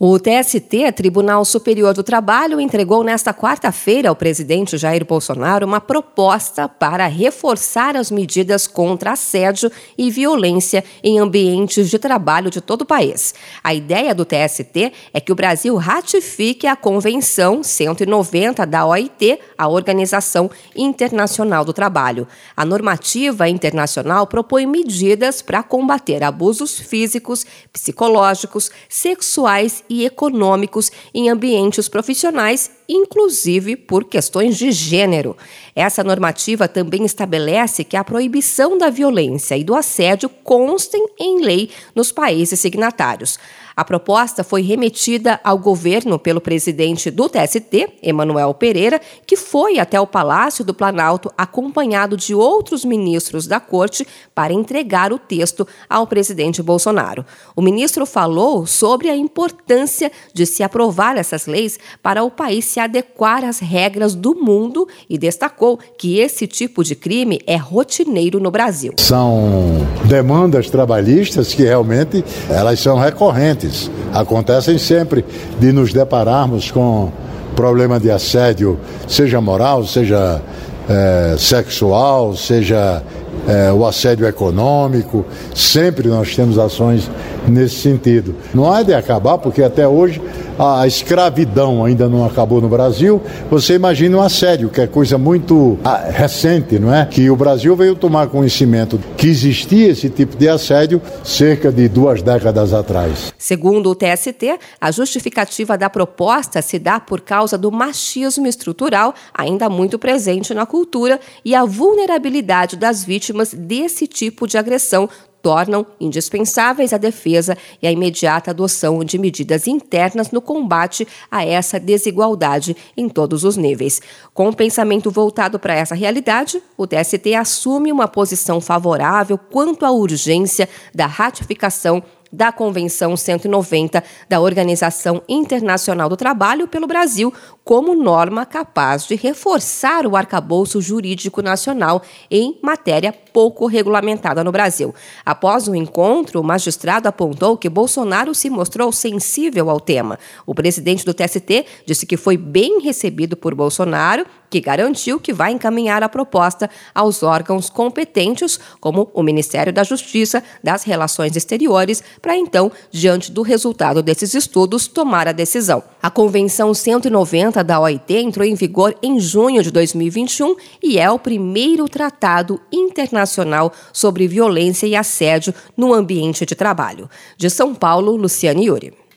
O TST, Tribunal Superior do Trabalho, entregou nesta quarta-feira ao presidente Jair Bolsonaro uma proposta para reforçar as medidas contra assédio e violência em ambientes de trabalho de todo o país. A ideia do TST é que o Brasil ratifique a Convenção 190 da OIT, a Organização Internacional do Trabalho. A normativa internacional propõe medidas para combater abusos físicos, psicológicos, sexuais e econômicos em ambientes profissionais, inclusive por questões de gênero. Essa normativa também estabelece que a proibição da violência e do assédio constem em lei nos países signatários. A proposta foi remetida ao governo pelo presidente do TST, Emanuel Pereira, que foi até o Palácio do Planalto acompanhado de outros ministros da corte para entregar o texto ao presidente Bolsonaro. O ministro falou sobre a importância de se aprovar essas leis para o país se adequar às regras do mundo e destacou que esse tipo de crime é rotineiro no Brasil. São demandas trabalhistas que realmente elas são recorrentes acontecem sempre de nos depararmos com problema de assédio, seja moral, seja é, sexual, seja é, o assédio econômico, sempre nós temos ações nesse sentido. Não há de acabar, porque até hoje a escravidão ainda não acabou no Brasil. Você imagina um assédio, que é coisa muito ah, recente, não é? Que o Brasil veio tomar conhecimento que existia esse tipo de assédio cerca de duas décadas atrás. Segundo o TST, a justificativa da proposta se dá por causa do machismo estrutural ainda muito presente na cultura e a vulnerabilidade das vítimas desse tipo de agressão tornam indispensáveis a defesa e a imediata adoção de medidas internas no combate a essa desigualdade em todos os níveis. Com o pensamento voltado para essa realidade, o TST assume uma posição favorável quanto à urgência da ratificação da Convenção 190 da Organização Internacional do Trabalho pelo Brasil como norma capaz de reforçar o arcabouço jurídico nacional em matéria pouco regulamentada no Brasil. Após o encontro, o magistrado apontou que Bolsonaro se mostrou sensível ao tema. O presidente do TST disse que foi bem recebido por Bolsonaro que garantiu que vai encaminhar a proposta aos órgãos competentes, como o Ministério da Justiça, das Relações Exteriores, para então, diante do resultado desses estudos, tomar a decisão. A Convenção 190 da OIT entrou em vigor em junho de 2021 e é o primeiro tratado internacional sobre violência e assédio no ambiente de trabalho. De São Paulo, Luciane Yuri.